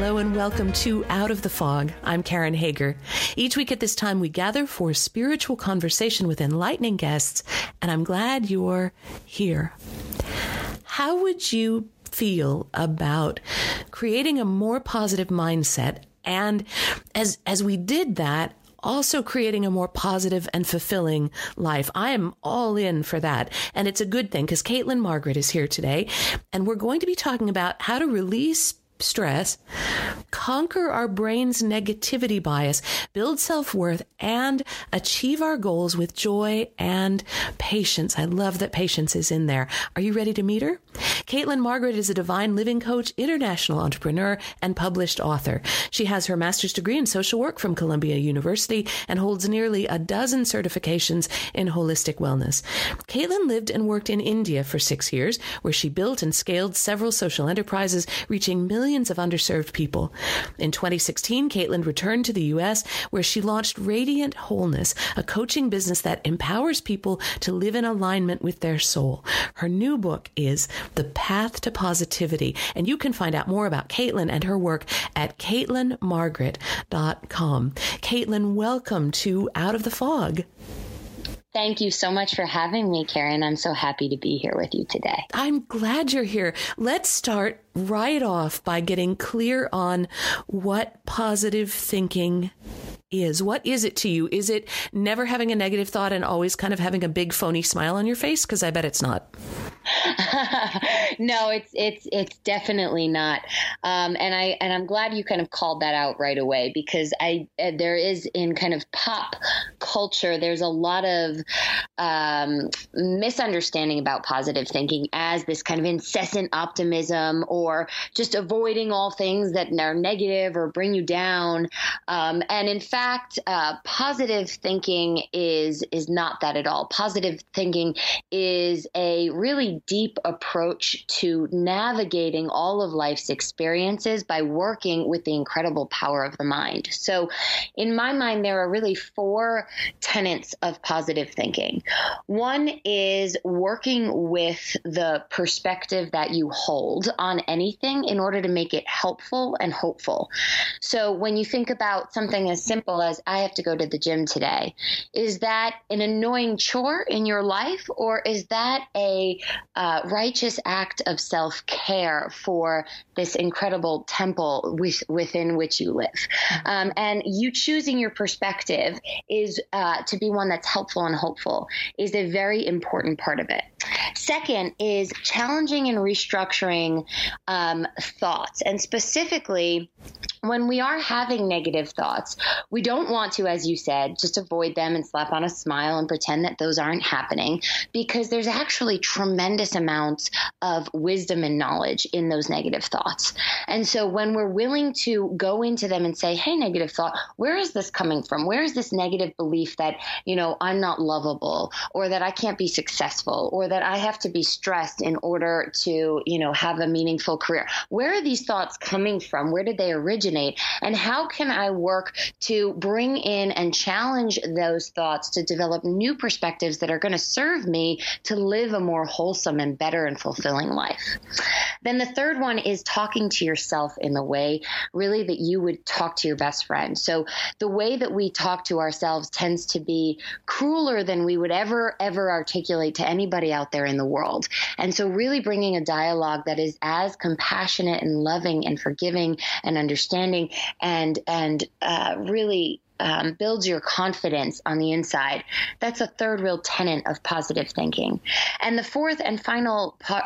Hello and welcome to Out of the Fog. I'm Karen Hager. Each week at this time, we gather for spiritual conversation with enlightening guests, and I'm glad you're here. How would you feel about creating a more positive mindset? And as, as we did that, also creating a more positive and fulfilling life. I am all in for that. And it's a good thing because Caitlin Margaret is here today. And we're going to be talking about how to release stress, conquer our brain's negativity bias, build self worth, and achieve our goals with joy and patience. I love that patience is in there. Are you ready to meet her? Caitlin Margaret is a divine living coach, international entrepreneur, and published author. She has her master's degree in social work from Columbia University and holds nearly a dozen certifications in holistic wellness. Caitlin lived and worked in India for six years, where she built and scaled several social enterprises, reaching millions of underserved people. In 2016, Caitlin returned to the U.S., where she launched Radiant Wholeness, a coaching business that empowers people to live in alignment with their soul. Her new book is The Path to Positivity, and you can find out more about Caitlin and her work at CaitlinMargaret.com. Caitlin, welcome to Out of the Fog. Thank you so much for having me, Karen. I'm so happy to be here with you today. I'm glad you're here. Let's start right off by getting clear on what positive thinking is. What is it to you? Is it never having a negative thought and always kind of having a big phony smile on your face? Because I bet it's not. no, it's it's it's definitely not. Um, and I and I'm glad you kind of called that out right away because I uh, there is in kind of pop culture there's a lot of um, misunderstanding about positive thinking as this kind of incessant optimism or just avoiding all things that are negative or bring you down. Um, and in fact, uh, positive thinking is is not that at all. Positive thinking is a really deep approach to navigating all of life's experiences by working with the incredible power of the mind. So, in my mind, there are really four tenets of positive thinking. One is working with the perspective that you hold on anything in order to make it helpful and hopeful. So, when you think about something as simple as, I have to go to the gym today, is that an annoying chore in your life, or is that a uh, righteous act of self care for this incredible temple with, within which you live. Mm-hmm. Um, and you choosing your perspective is uh, to be one that's helpful and hopeful is a very important part of it. Second is challenging and restructuring um, thoughts, and specifically when we are having negative thoughts, we don't want to, as you said, just avoid them and slap on a smile and pretend that those aren't happening because there's actually tremendous amounts of wisdom and knowledge in those negative thoughts. And so when we're willing to go into them and say, hey, negative thought, where is this coming from? Where is this negative belief that, you know, I'm not lovable or that I can't be successful or that I have to be stressed in order to, you know, have a meaningful career? Where are these thoughts coming from? Where did they originate? Originate? And how can I work to bring in and challenge those thoughts to develop new perspectives that are going to serve me to live a more wholesome and better and fulfilling life? Then the third one is talking to yourself in the way really that you would talk to your best friend. So the way that we talk to ourselves tends to be crueler than we would ever, ever articulate to anybody out there in the world. And so really bringing a dialogue that is as compassionate and loving and forgiving and understanding understanding and and uh, really um, builds your confidence on the inside. That's a third real tenet of positive thinking. And the fourth and final part,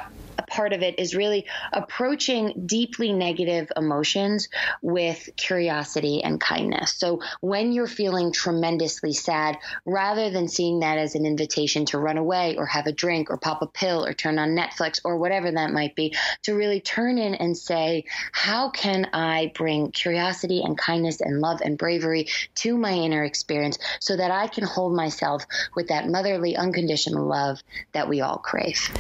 part of it is really approaching deeply negative emotions with curiosity and kindness. So when you're feeling tremendously sad, rather than seeing that as an invitation to run away or have a drink or pop a pill or turn on Netflix or whatever that might be, to really turn in and say, how can I bring curiosity and kindness and love and bravery to my inner experience so that I can hold myself with that motherly, unconditional love that we all crave.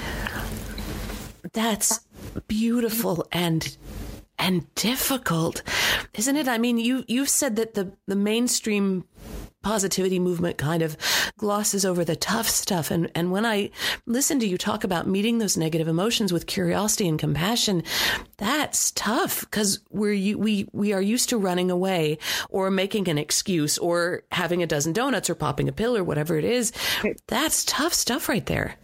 That's beautiful and and difficult, isn't it? I mean, you you've said that the the mainstream positivity movement kind of glosses over the tough stuff. And, and when I listen to you talk about meeting those negative emotions with curiosity and compassion, that's tough because we're, we, we are used to running away or making an excuse or having a dozen donuts or popping a pill or whatever it is. That's tough stuff right there.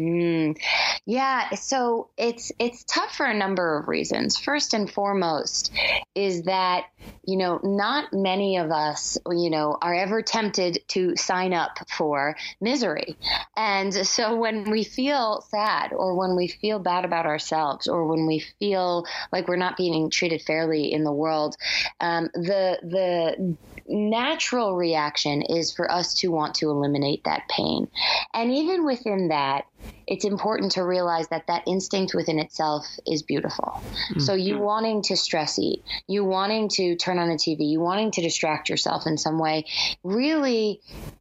Mm, yeah, so it's it's tough for a number of reasons. First and foremost is that you know not many of us you know are ever tempted to sign up for misery, and so when we feel sad or when we feel bad about ourselves or when we feel like we're not being treated fairly in the world, um, the the natural reaction is for us to want to eliminate that pain, and even within that it's important to realize that that instinct within itself is beautiful. Mm-hmm. So you wanting to stress eat, you wanting to turn on the TV, you wanting to distract yourself in some way, really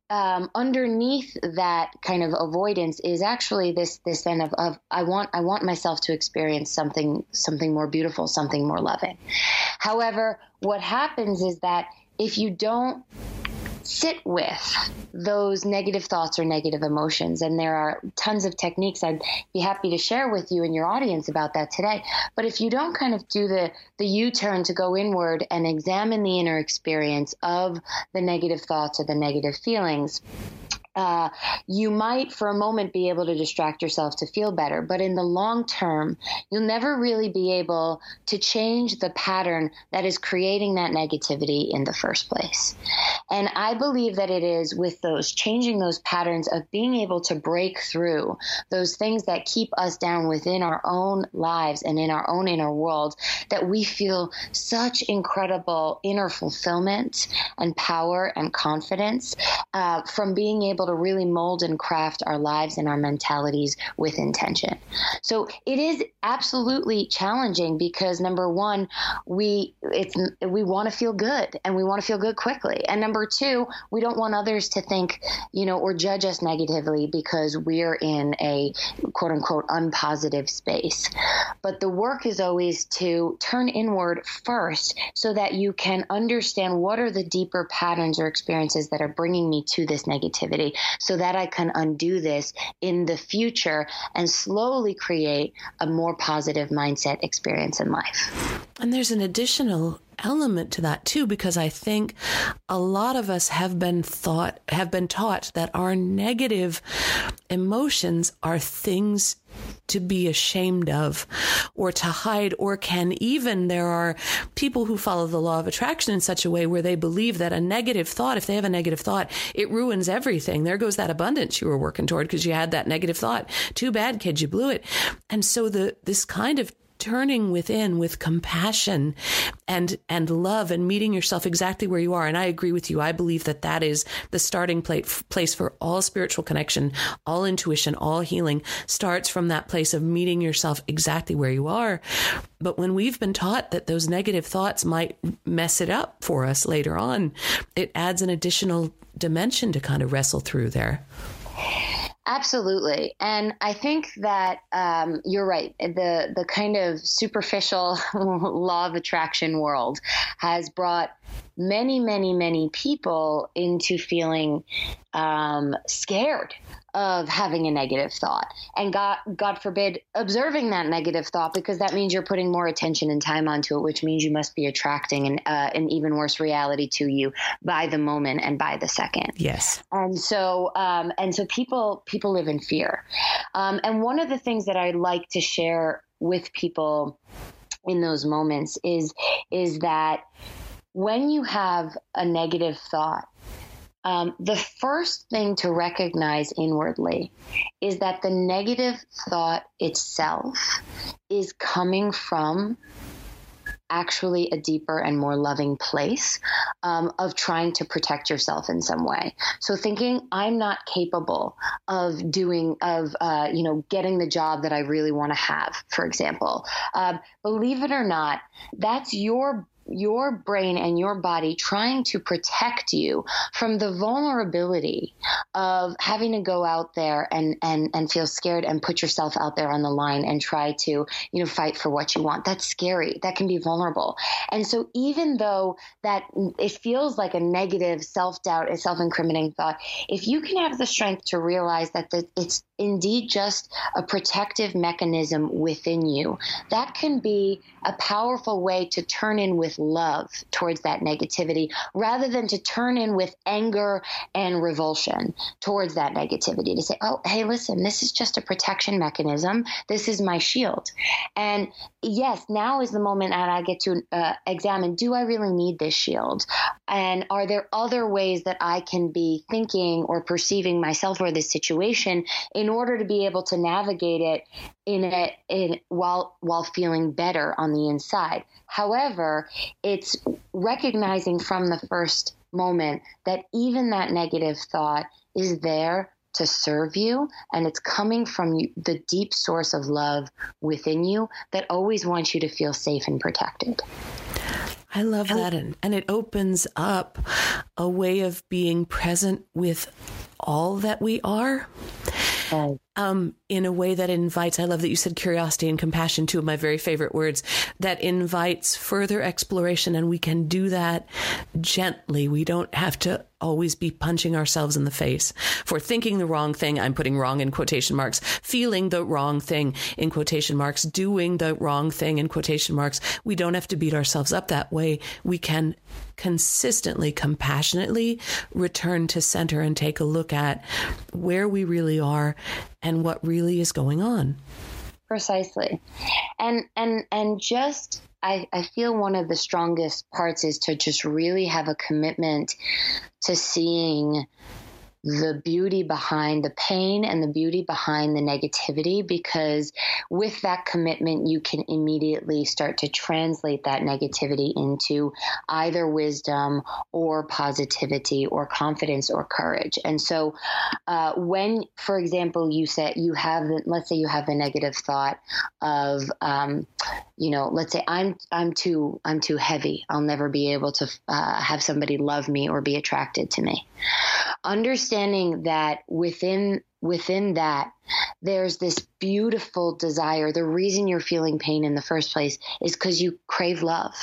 um, underneath that kind of avoidance is actually this this then of, of I want I want myself to experience something something more beautiful, something more loving. However, what happens is that if you don't sit with those negative thoughts or negative emotions. And there are tons of techniques I'd be happy to share with you and your audience about that today. But if you don't kind of do the, the U turn to go inward and examine the inner experience of the negative thoughts or the negative feelings, uh, you might for a moment be able to distract yourself to feel better, but in the long term, you'll never really be able to change the pattern that is creating that negativity in the first place. And I believe that it is with those changing those patterns of being able to break through those things that keep us down within our own lives and in our own inner world that we feel such incredible inner fulfillment and power and confidence uh, from being able to really mold and craft our lives and our mentalities with intention. So it is absolutely challenging because number one, we it's we want to feel good and we want to feel good quickly, and number two, we don't want others to think you know or judge us negatively because we're in a quote unquote unpositive space. But the work is always to turn inward first so that you can understand what are the deeper patterns or experiences that are bringing me to this negativity so that I can undo this in the future and slowly create a more positive mindset experience in life. And there's an additional element to that too because I think a lot of us have been thought have been taught that our negative emotions are things to be ashamed of or to hide or can even there are people who follow the law of attraction in such a way where they believe that a negative thought if they have a negative thought it ruins everything. There goes that abundance you were working toward because you had that negative thought. Too bad kid you blew it. And so the this kind of turning within with compassion and and love and meeting yourself exactly where you are. And I agree with you. I believe that that is the starting place for all spiritual connection all intuition all healing starts from that place of meeting yourself exactly where you are. But when we've been taught that those negative thoughts might mess it up for us later on it adds an additional dimension to kind of wrestle through there Absolutely, and I think that um, you're right. The the kind of superficial law of attraction world has brought many, many, many people into feeling um, scared of having a negative thought and God, God forbid observing that negative thought because that means you're putting more attention and time onto it, which means you must be attracting an, uh, an even worse reality to you by the moment and by the second. Yes. And so, um, and so people, people live in fear. Um, and one of the things that I like to share with people in those moments is, is that when you have a negative thought, um, the first thing to recognize inwardly is that the negative thought itself is coming from actually a deeper and more loving place um, of trying to protect yourself in some way. So thinking I'm not capable of doing of uh, you know getting the job that I really want to have, for example. Uh, believe it or not, that's your your brain and your body trying to protect you from the vulnerability of having to go out there and and and feel scared and put yourself out there on the line and try to you know fight for what you want that's scary that can be vulnerable and so even though that it feels like a negative self-doubt a self-incriminating thought if you can have the strength to realize that the, it's indeed just a protective mechanism within you. That can be a powerful way to turn in with love towards that negativity rather than to turn in with anger and revulsion towards that negativity. To say, oh, hey, listen, this is just a protection mechanism. This is my shield. And yes, now is the moment that I get to uh, examine do I really need this shield? And are there other ways that I can be thinking or perceiving myself or this situation in in order to be able to navigate it in it in while while feeling better on the inside. However, it's recognizing from the first moment that even that negative thought is there to serve you and it's coming from you, the deep source of love within you that always wants you to feel safe and protected. I love that. And, and it opens up a way of being present with all that we are um, in a way that invites, I love that you said curiosity and compassion, two of my very favorite words, that invites further exploration. And we can do that gently. We don't have to always be punching ourselves in the face for thinking the wrong thing. I'm putting wrong in quotation marks, feeling the wrong thing in quotation marks, doing the wrong thing in quotation marks. We don't have to beat ourselves up that way. We can consistently, compassionately return to center and take a look at where we really are and what really is going on. Precisely. And and and just I, I feel one of the strongest parts is to just really have a commitment to seeing the beauty behind the pain and the beauty behind the negativity because with that commitment you can immediately start to translate that negativity into either wisdom or positivity or confidence or courage. And so uh, when for example you said you have the, let's say you have a negative thought of um, you know let's say i'm i'm too i'm too heavy. I'll never be able to uh, have somebody love me or be attracted to me understanding that within within that there's this beautiful desire. The reason you're feeling pain in the first place is because you crave love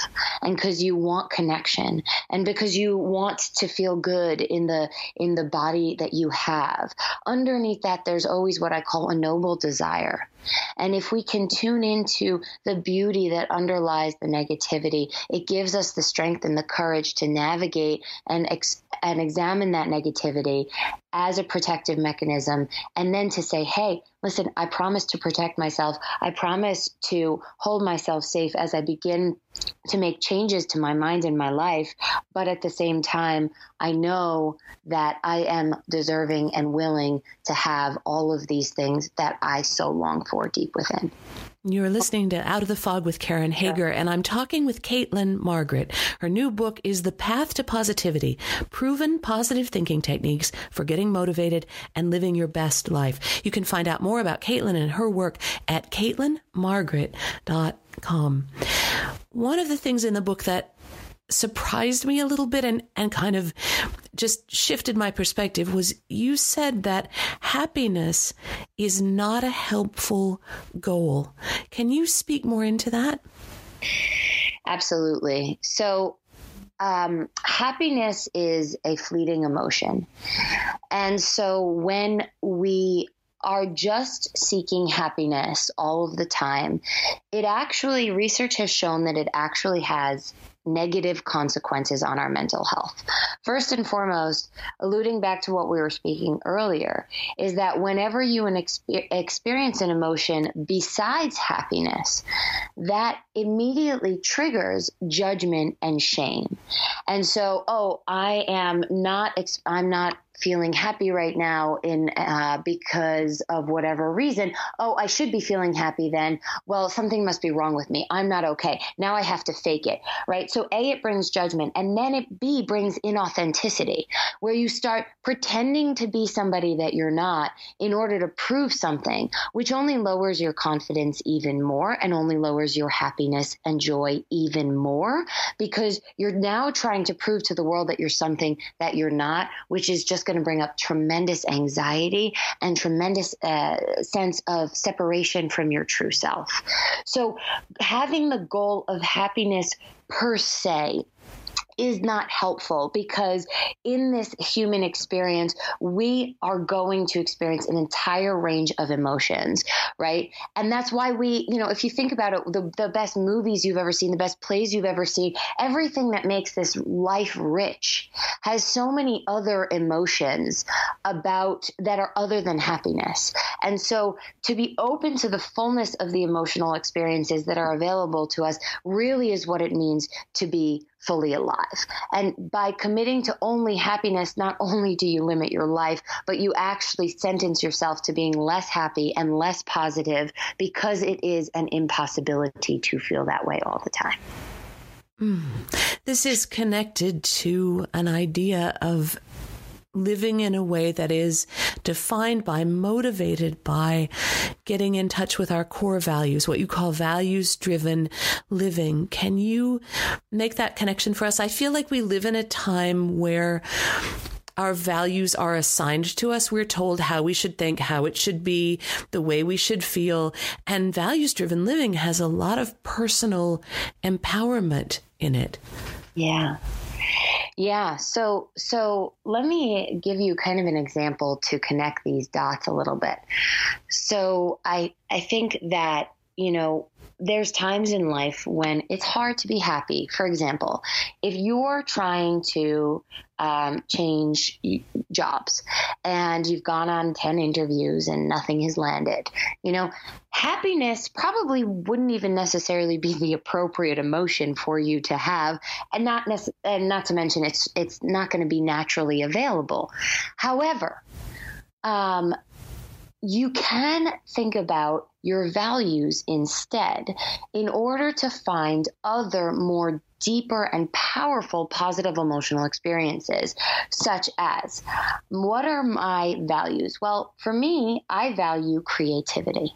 and because you want connection and because you want to feel good in the in the body that you have. Underneath that there's always what I call a noble desire. And if we can tune into the beauty that underlies the negativity, it gives us the strength and the courage to navigate and ex- and examine that negativity as a protective mechanism and then to say, hey, listen, I promise to protect myself. I promise to hold myself safe as I begin to make changes to my mind and my life. But at the same time, I know that I am deserving and willing to have all of these things that I so long for deep within. You're listening to Out of the Fog with Karen Hager, and I'm talking with Caitlin Margaret. Her new book is The Path to Positivity Proven Positive Thinking Techniques for Getting Motivated and Living Your Best Life. You can find out more about Caitlin and her work at CaitlinMargaret.com. One of the things in the book that surprised me a little bit and, and kind of just shifted my perspective was you said that happiness is not a helpful goal. Can you speak more into that? Absolutely. So, um, happiness is a fleeting emotion. And so when we are just seeking happiness all of the time, it actually, research has shown that it actually has negative consequences on our mental health. First and foremost, alluding back to what we were speaking earlier, is that whenever you experience an emotion besides happiness, that immediately triggers judgment and shame. And so, oh, I am not, I'm not feeling happy right now in uh, because of whatever reason. Oh, I should be feeling happy then. Well, something must be wrong with me. I'm not okay. Now I have to fake it, right? So A, it brings judgment, and then it B brings inauthenticity, where you start pretending to be somebody that you're not in order to prove something, which only lowers your confidence even more and only lowers your happiness and joy even more because you're now trying to prove to the world that you're something that you're not, which is just going to bring up tremendous anxiety and tremendous uh, sense of separation from your true self. So, having the goal of happiness per se is not helpful because in this human experience, we are going to experience an entire range of emotions, right? And that's why we, you know, if you think about it, the, the best movies you've ever seen, the best plays you've ever seen, everything that makes this life rich has so many other emotions about that are other than happiness. And so to be open to the fullness of the emotional experiences that are available to us really is what it means to be fully alive. And by committing to only happiness, not only do you limit your life, but you actually sentence yourself to being less happy and less positive because it is an impossibility to feel that way all the time. Mm. This is connected to an idea of living in a way that is defined by, motivated by getting in touch with our core values, what you call values driven living. Can you make that connection for us? I feel like we live in a time where our values are assigned to us. We're told how we should think, how it should be, the way we should feel. And values driven living has a lot of personal empowerment in it. Yeah. Yeah, so so let me give you kind of an example to connect these dots a little bit. So I I think that, you know, there's times in life when it's hard to be happy. For example, if you're trying to um, change jobs and you've gone on 10 interviews and nothing has landed, you know, happiness probably wouldn't even necessarily be the appropriate emotion for you to have and not nec- and not to mention it's it's not going to be naturally available. However, um, you can think about your values instead in order to find other more deeper and powerful positive emotional experiences, such as what are my values? Well, for me, I value creativity.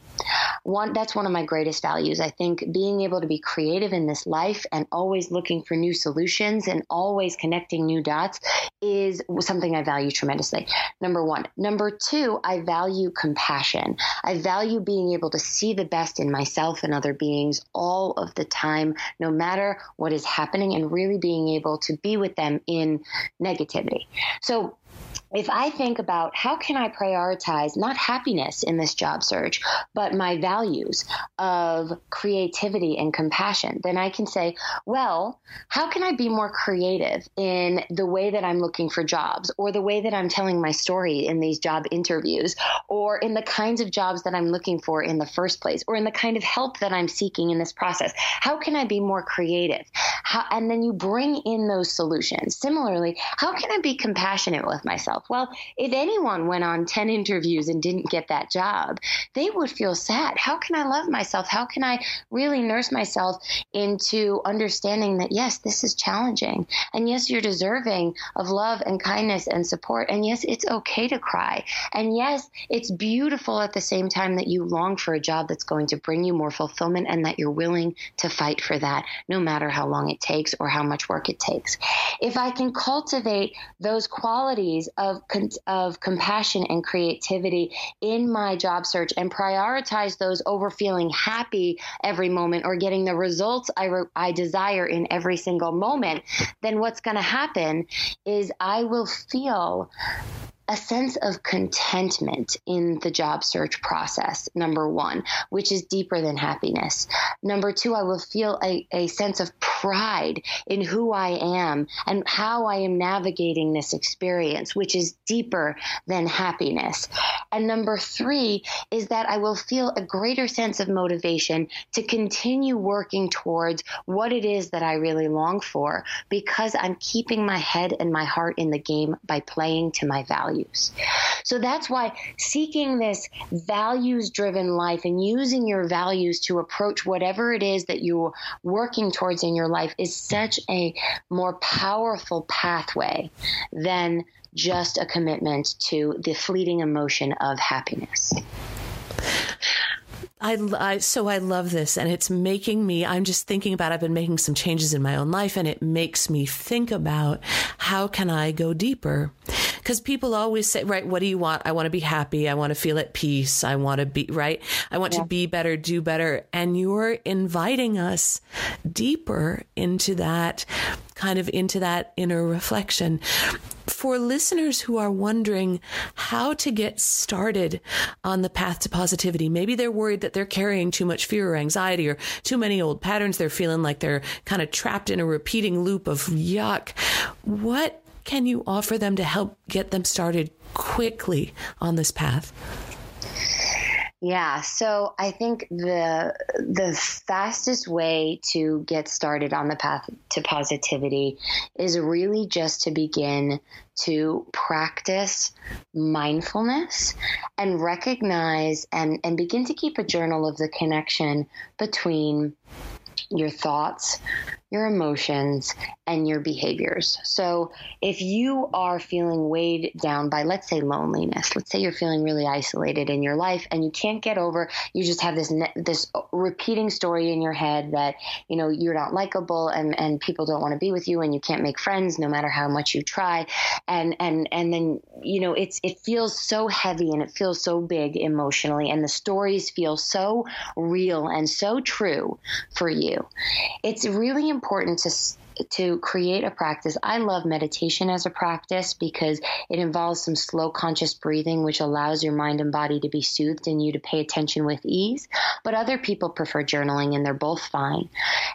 One that's one of my greatest values. I think being able to be creative in this life and always looking for new solutions and always connecting new dots is something I value tremendously. Number 1. Number 2, I value compassion. I value being able to see the best in myself and other beings all of the time no matter what is happening and really being able to be with them in negativity. So if I think about how can I prioritize not happiness in this job search, but my values of creativity and compassion, then I can say, well, how can I be more creative in the way that I'm looking for jobs or the way that I'm telling my story in these job interviews or in the kinds of jobs that I'm looking for in the first place or in the kind of help that I'm seeking in this process? How can I be more creative? How, and then you bring in those solutions. Similarly, how can I be compassionate with myself? Myself. Well, if anyone went on 10 interviews and didn't get that job, they would feel sad. How can I love myself? How can I really nurse myself into understanding that, yes, this is challenging. And yes, you're deserving of love and kindness and support. And yes, it's okay to cry. And yes, it's beautiful at the same time that you long for a job that's going to bring you more fulfillment and that you're willing to fight for that, no matter how long it takes or how much work it takes. If I can cultivate those qualities of of of compassion and creativity in my job search and prioritize those over feeling happy every moment or getting the results I re- I desire in every single moment, then what's going to happen is I will feel a sense of contentment in the job search process, number one, which is deeper than happiness. Number two, I will feel a, a sense of pride in who I am and how I am navigating this experience, which is deeper than happiness. And number three is that I will feel a greater sense of motivation to continue working towards what it is that I really long for because I'm keeping my head and my heart in the game by playing to my values. So that's why seeking this values driven life and using your values to approach whatever it is that you're working towards in your life is such a more powerful pathway than just a commitment to the fleeting emotion of happiness. I, I, so I love this and it's making me I'm just thinking about I've been making some changes in my own life and it makes me think about how can I go deeper because people always say right what do you want I want to be happy I want to feel at peace I want to be right I want yeah. to be better do better and you're inviting us deeper into that kind of into that inner reflection for listeners who are wondering how to get started on the path to positivity, maybe they're worried that they're carrying too much fear or anxiety or too many old patterns. They're feeling like they're kind of trapped in a repeating loop of yuck. What can you offer them to help get them started quickly on this path? Yeah, so I think the the fastest way to get started on the path to positivity is really just to begin to practice mindfulness and recognize and, and begin to keep a journal of the connection between your thoughts, your emotions, and your behaviors. So, if you are feeling weighed down by, let's say, loneliness, let's say you're feeling really isolated in your life and you can't get over, you just have this this repeating story in your head that you know you're not likable and and people don't want to be with you and you can't make friends no matter how much you try, and and and then you know it's it feels so heavy and it feels so big emotionally, and the stories feel so real and so true for you. It's really important to to create a practice. I love meditation as a practice because it involves some slow conscious breathing, which allows your mind and body to be soothed and you to pay attention with ease. But other people prefer journaling and they're both fine.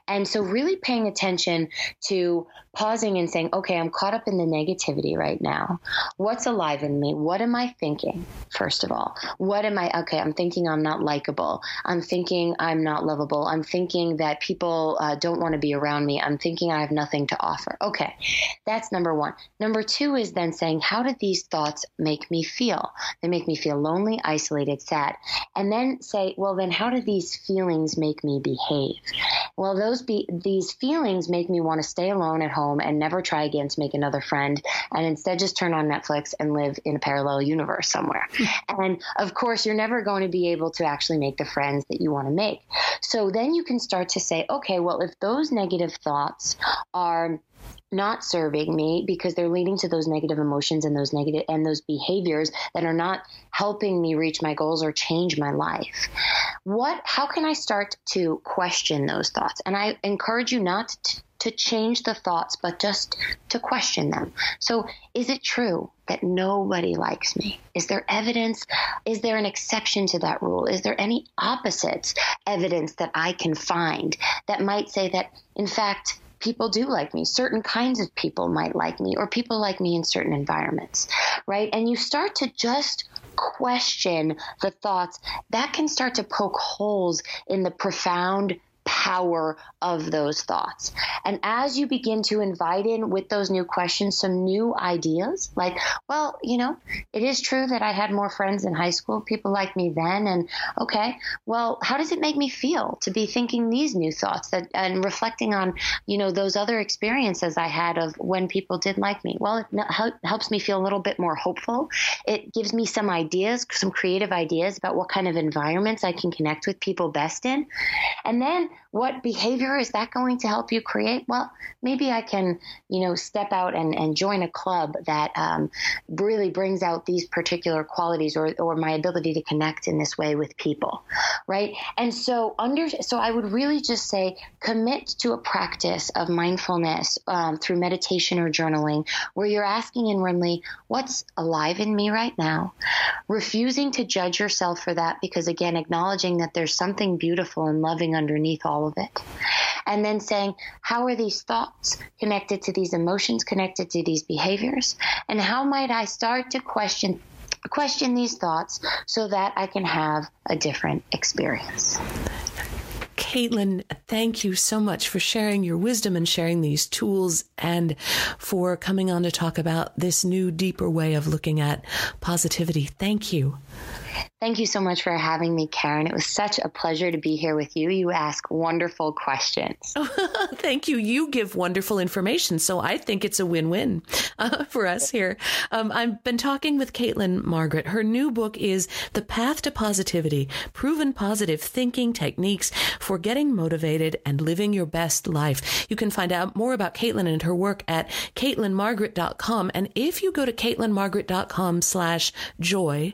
And so, really paying attention to pausing and saying, okay, I'm caught up in the negativity right now. What's alive in me? What am I thinking, first of all? What am I, okay, I'm thinking I'm not likable. I'm thinking I'm not lovable. I'm thinking that people uh, don't want to be around me. I'm thinking I have nothing to offer. Okay, that's number one. Number two is then saying, how do these thoughts make me feel? They make me feel lonely, isolated, sad. And then say, well, then how do these feelings make me behave? Well, those be these feelings make me want to stay alone at home and never try again to make another friend, and instead just turn on Netflix and live in a parallel universe somewhere. Hmm. and of course, you're never going to be able to actually make the friends that you want to make. So then you can start to say, okay, well, if those negative thoughts are not serving me because they're leading to those negative emotions and those negative and those behaviors that are not helping me reach my goals or change my life. What how can i start to question those thoughts? And i encourage you not to, to change the thoughts but just to question them. So is it true that nobody likes me? Is there evidence? Is there an exception to that rule? Is there any opposite evidence that i can find that might say that in fact people do like me. Certain kinds of people might like me, or people like me in certain environments, right? And you start to just question the thoughts that can start to poke holes in the profound power of those thoughts. And as you begin to invite in with those new questions some new ideas, like, well, you know, it is true that I had more friends in high school, people like me then. And okay, well, how does it make me feel to be thinking these new thoughts that, and reflecting on, you know, those other experiences I had of when people did like me? Well, it helps me feel a little bit more hopeful. It gives me some ideas, some creative ideas about what kind of environments I can connect with people best in. And then what behavior is that going to help you create? Well, maybe I can, you know, step out and, and join a club that um, really brings out these particular qualities or, or my ability to connect in this way with people, right? And so under, so I would really just say commit to a practice of mindfulness um, through meditation or journaling where you're asking inwardly, what's alive in me right now? Refusing to judge yourself for that because again, acknowledging that there's something beautiful and loving underneath all of it. And then saying, how are these thoughts connected to these emotions, connected to these behaviors? And how might I start to question question these thoughts so that I can have a different experience. Caitlin, thank you so much for sharing your wisdom and sharing these tools and for coming on to talk about this new, deeper way of looking at positivity. Thank you. Thank you so much for having me, Karen. It was such a pleasure to be here with you. You ask wonderful questions. Thank you. You give wonderful information. So I think it's a win win uh, for us here. Um, I've been talking with Caitlin Margaret. Her new book is The Path to Positivity Proven Positive Thinking Techniques for Getting Motivated and Living Your Best Life. You can find out more about Caitlin and her work at caitlinmargaret.com. And if you go to caitlinmargaret.com slash joy,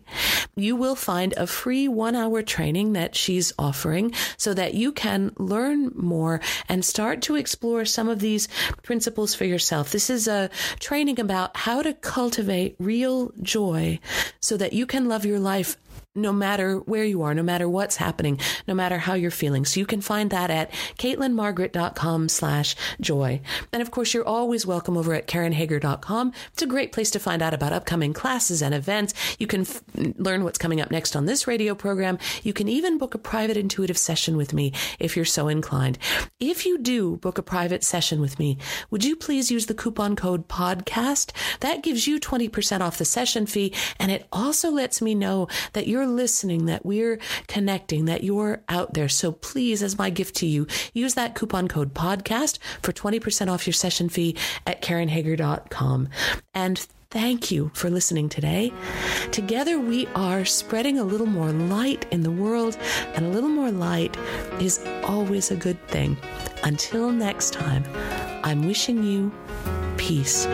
you will find a free one hour training that she's offering so that you can learn more and start to explore some of these principles for yourself. This is a training about how to cultivate real joy so that you can love your life no matter where you are, no matter what's happening, no matter how you're feeling. So you can find that at caitlinmargaret.com slash joy. And of course, you're always welcome over at karenhager.com. It's a great place to find out about upcoming classes and events. You can f- learn what's coming up next on this radio program. You can even book a private intuitive session with me if you're so inclined. If you do book a private session with me, would you please use the coupon code podcast? That gives you 20% off the session fee. And it also lets me know that you're you're listening, that we're connecting, that you're out there. So please, as my gift to you, use that coupon code podcast for 20% off your session fee at karenhager.com. And Thank you for listening today. Together we are spreading a little more light in the world, and a little more light is always a good thing. Until next time, I'm wishing you peace.